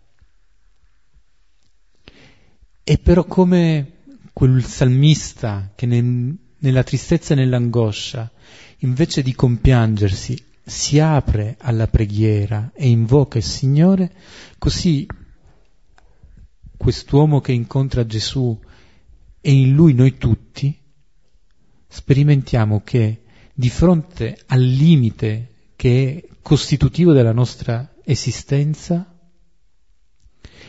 E però come quel salmista che ne, nella tristezza e nell'angoscia, invece di compiangersi, si apre alla preghiera e invoca il Signore, così quest'uomo che incontra Gesù e in lui noi tutti, sperimentiamo che di fronte al limite che è costitutivo della nostra esistenza,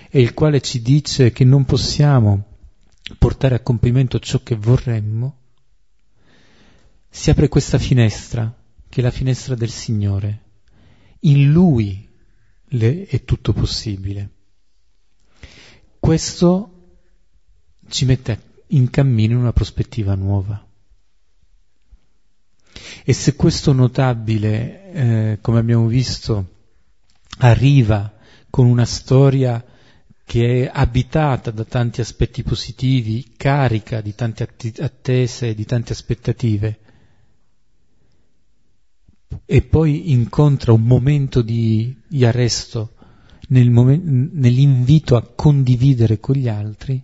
e il quale ci dice che non possiamo portare a compimento ciò che vorremmo, si apre questa finestra, che è la finestra del Signore. In Lui le è tutto possibile. Questo ci mette in cammino in una prospettiva nuova. E se questo notabile, eh, come abbiamo visto, arriva con una storia che è abitata da tanti aspetti positivi, carica di tante attese, di tante aspettative, e poi incontra un momento di, di arresto nel momen- nell'invito a condividere con gli altri,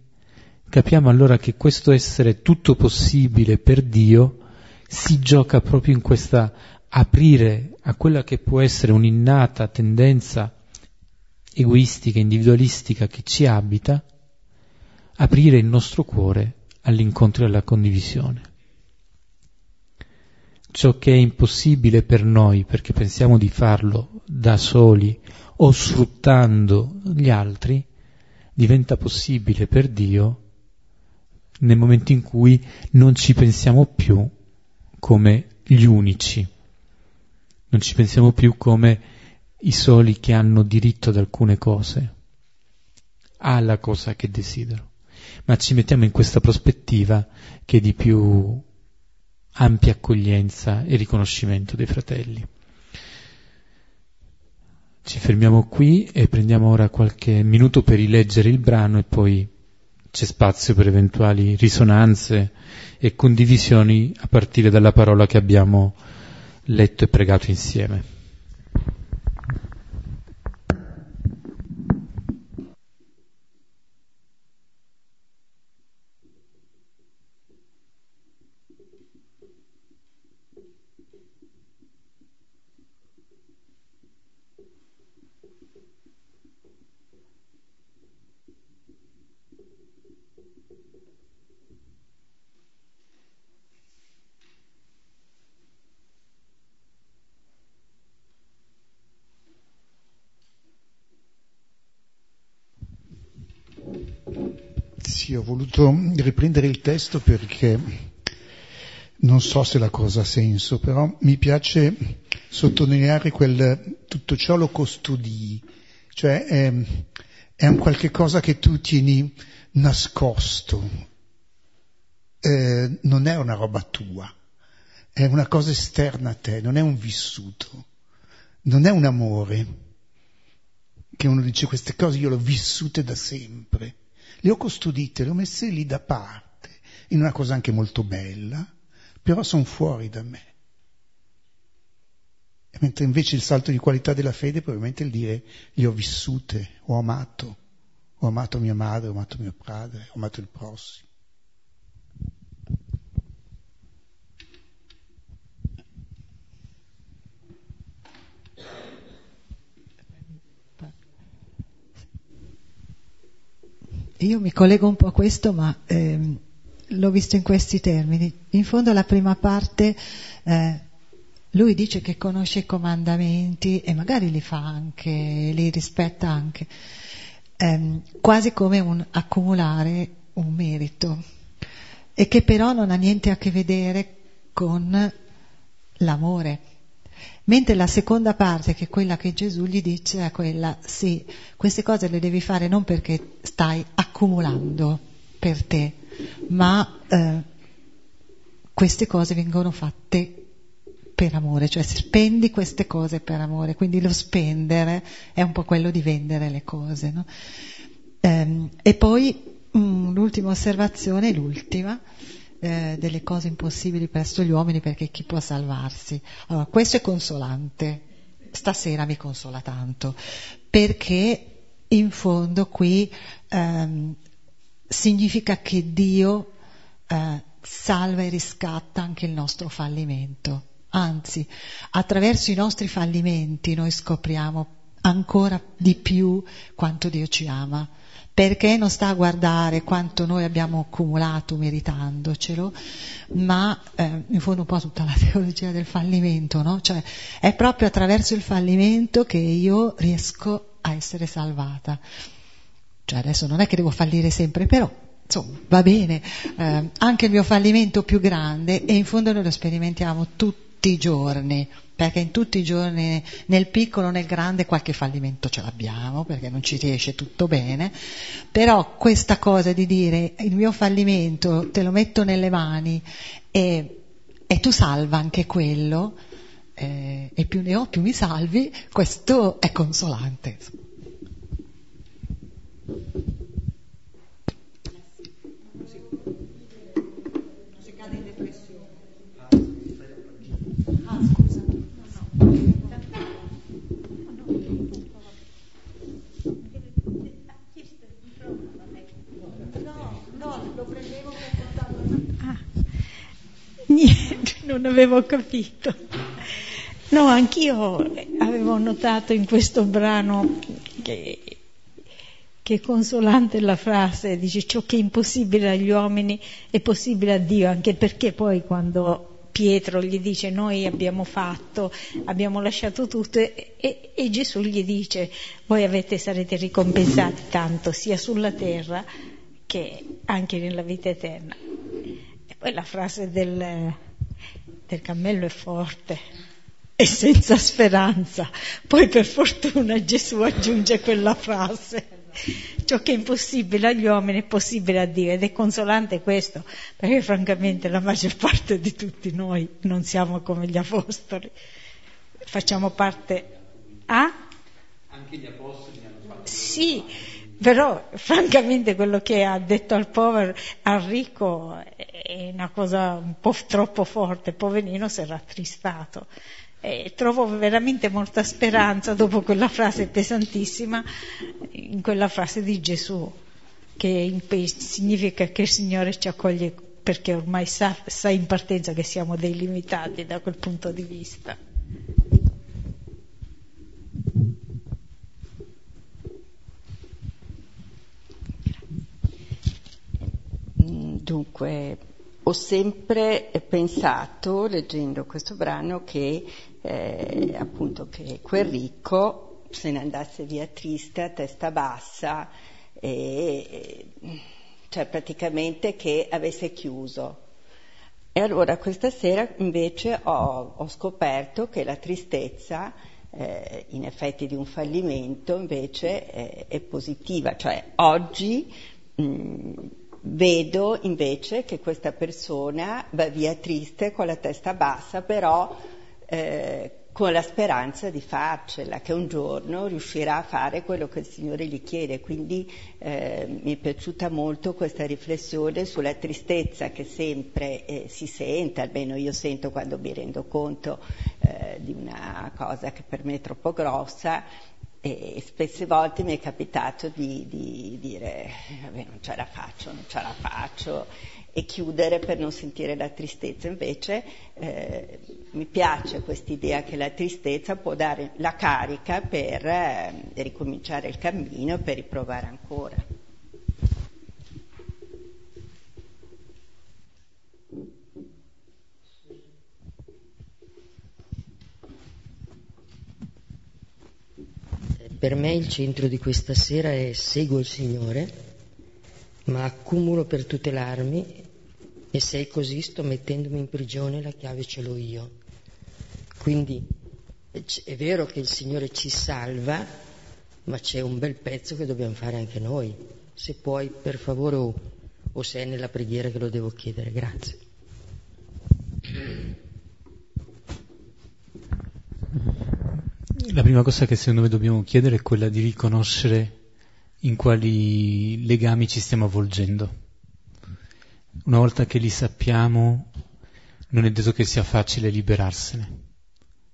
capiamo allora che questo essere tutto possibile per Dio si gioca proprio in questa aprire a quella che può essere un'innata tendenza egoistica, individualistica che ci abita, aprire il nostro cuore all'incontro e alla condivisione. Ciò che è impossibile per noi perché pensiamo di farlo da soli o sfruttando gli altri, diventa possibile per Dio nel momento in cui non ci pensiamo più come gli unici, non ci pensiamo più come i soli che hanno diritto ad alcune cose, alla cosa che desidero, ma ci mettiamo in questa prospettiva che è di più ampia accoglienza e riconoscimento dei fratelli. Ci fermiamo qui e prendiamo ora qualche minuto per rileggere il brano e poi c'è spazio per eventuali risonanze e condivisioni a partire dalla parola che abbiamo letto e pregato insieme. Sì, ho voluto riprendere il testo perché non so se la cosa ha senso, però mi piace sottolineare quel tutto ciò lo custodii, cioè è, è un qualche cosa che tu tieni nascosto, eh, non è una roba tua, è una cosa esterna a te, non è un vissuto, non è un amore, che uno dice queste cose io le ho vissute da sempre le ho custodite, le ho messe lì da parte, in una cosa anche molto bella, però sono fuori da me. E mentre invece il salto di qualità della fede probabilmente è il dire le ho vissute, ho amato, ho amato mia madre, ho amato mio padre, ho amato il prossimo. Io mi collego un po' a questo, ma ehm, l'ho visto in questi termini. In fondo la prima parte, eh, lui dice che conosce i comandamenti e magari li fa anche, li rispetta anche, ehm, quasi come un accumulare un merito, e che però non ha niente a che vedere con l'amore Mentre la seconda parte, che è quella che Gesù gli dice, è quella, sì, queste cose le devi fare non perché stai accumulando per te, ma eh, queste cose vengono fatte per amore, cioè spendi queste cose per amore, quindi lo spendere è un po' quello di vendere le cose. No? Ehm, e poi mm, l'ultima osservazione, l'ultima, eh, delle cose impossibili presso gli uomini perché chi può salvarsi? Allora, questo è consolante, stasera mi consola tanto, perché in fondo qui ehm, significa che Dio eh, salva e riscatta anche il nostro fallimento. Anzi, attraverso i nostri fallimenti noi scopriamo ancora di più quanto Dio ci ama perché non sta a guardare quanto noi abbiamo accumulato meritandocelo, ma eh, in fondo un po' tutta la teologia del fallimento, no? Cioè è proprio attraverso il fallimento che io riesco a essere salvata. Cioè adesso non è che devo fallire sempre, però insomma va bene, eh, anche il mio fallimento più grande e in fondo noi lo sperimentiamo tutti i giorni perché in tutti i giorni, nel piccolo, nel grande, qualche fallimento ce l'abbiamo, perché non ci riesce tutto bene, però questa cosa di dire il mio fallimento te lo metto nelle mani e, e tu salva anche quello, eh, e più ne ho più mi salvi, questo è consolante. Niente, non avevo capito. No, anch'io avevo notato in questo brano che, che è consolante la frase, dice ciò che è impossibile agli uomini è possibile a Dio, anche perché poi quando Pietro gli dice noi abbiamo fatto, abbiamo lasciato tutto e, e, e Gesù gli dice voi avete, sarete ricompensati tanto sia sulla terra che anche nella vita eterna. Poi la frase del, del cammello è forte e senza speranza. Poi per fortuna Gesù aggiunge quella frase. Ciò che è impossibile agli uomini è possibile a Dio ed è consolante questo, perché francamente la maggior parte di tutti noi non siamo come gli apostoli, facciamo parte... Ah? Anche gli apostoli hanno fatto... Sì, però francamente quello che ha detto al povero, al ricco è una cosa un po' troppo forte, poverino si è rattristato. E trovo veramente molta speranza dopo quella frase pesantissima, in quella frase di Gesù, che significa che il Signore ci accoglie perché ormai sa, sa in partenza che siamo dei limitati da quel punto di vista. Dunque, ho sempre pensato, leggendo questo brano, che eh, appunto che quel ricco se ne andasse via triste, a testa bassa, e, cioè praticamente che avesse chiuso. E allora questa sera invece ho, ho scoperto che la tristezza, eh, in effetti di un fallimento, invece è, è positiva, cioè oggi mh, Vedo invece che questa persona va via triste con la testa bassa, però eh, con la speranza di farcela, che un giorno riuscirà a fare quello che il Signore gli chiede. Quindi eh, mi è piaciuta molto questa riflessione sulla tristezza che sempre eh, si sente, almeno io sento quando mi rendo conto eh, di una cosa che per me è troppo grossa e spesse volte mi è capitato di, di dire vabbè non ce la faccio, non ce la faccio e chiudere per non sentire la tristezza. Invece eh, mi piace quest'idea che la tristezza può dare la carica per eh, ricominciare il cammino e per riprovare ancora. Per me il centro di questa sera è seguo il Signore, ma accumulo per tutelarmi e se è così sto mettendomi in prigione, la chiave ce l'ho io. Quindi è vero che il Signore ci salva, ma c'è un bel pezzo che dobbiamo fare anche noi. Se puoi, per favore, o, o se è nella preghiera che lo devo chiedere. Grazie. La prima cosa che secondo me dobbiamo chiedere è quella di riconoscere in quali legami ci stiamo avvolgendo. Una volta che li sappiamo, non è detto che sia facile liberarsene,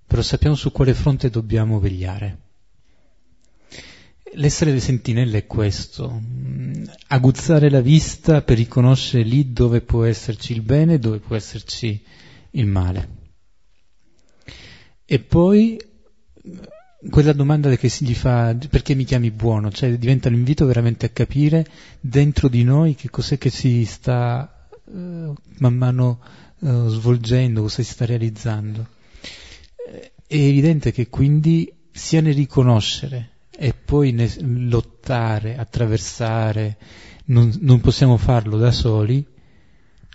però sappiamo su quale fronte dobbiamo vegliare. L'essere le sentinelle è questo, aguzzare la vista per riconoscere lì dove può esserci il bene e dove può esserci il male. E poi quella domanda che si gli fa perché mi chiami buono, cioè diventa un invito veramente a capire dentro di noi che cos'è che si sta man mano uh, svolgendo, cosa si sta realizzando. È evidente che quindi sia nel riconoscere e poi nel lottare, attraversare, non, non possiamo farlo da soli,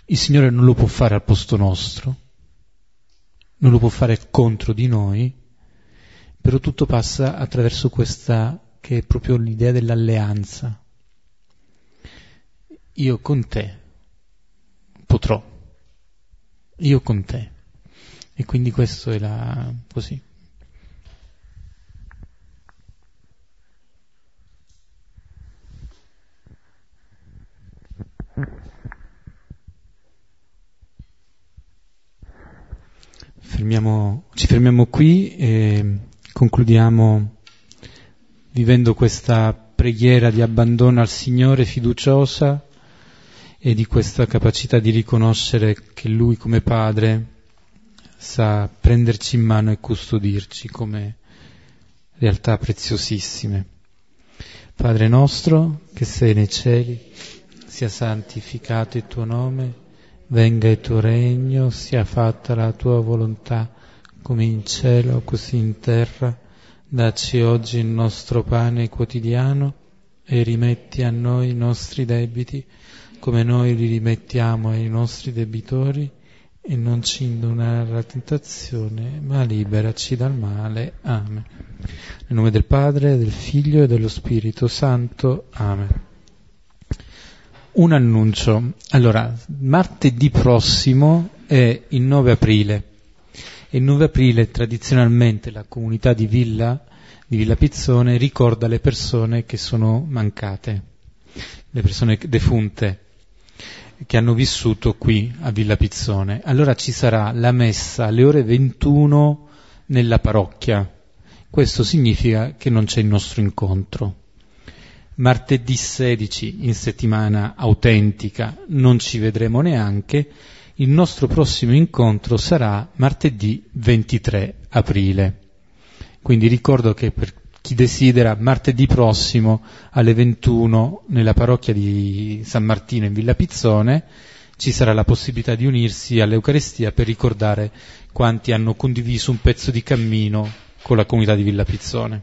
il Signore non lo può fare al posto nostro, non lo può fare contro di noi, però tutto passa attraverso questa che è proprio l'idea dell'alleanza. Io con te potrò, io con te. E quindi questo è la così. Fermiamo, ci fermiamo qui e concludiamo vivendo questa preghiera di abbandono al Signore fiduciosa e di questa capacità di riconoscere che Lui come Padre sa prenderci in mano e custodirci come realtà preziosissime. Padre nostro che sei nei cieli, sia santificato il tuo nome, venga il tuo regno, sia fatta la tua volontà come in cielo, così in terra. Dacci oggi il nostro pane quotidiano e rimetti a noi i nostri debiti, come noi li rimettiamo ai nostri debitori, e non ci indonare alla tentazione, ma liberaci dal male. Amen. Nel nome del Padre, del Figlio e dello Spirito Santo. Amen. Un annuncio. Allora, martedì prossimo è il 9 aprile e il 9 aprile tradizionalmente la comunità di Villa, di Villa Pizzone ricorda le persone che sono mancate, le persone defunte che hanno vissuto qui a Villa Pizzone. Allora ci sarà la messa alle ore 21 nella parrocchia. Questo significa che non c'è il nostro incontro. martedì 16 in settimana autentica non ci vedremo neanche, il nostro prossimo incontro sarà martedì 23 aprile. Quindi ricordo che per chi desidera martedì prossimo alle 21 nella parrocchia di San Martino in Villa Pizzone ci sarà la possibilità di unirsi all'Eucarestia per ricordare quanti hanno condiviso un pezzo di cammino con la comunità di Villa Pizzone.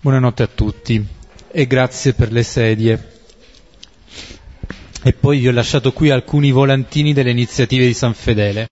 Buonanotte a tutti e grazie per le sedie. E poi vi ho lasciato qui alcuni volantini delle iniziative di San Fedele.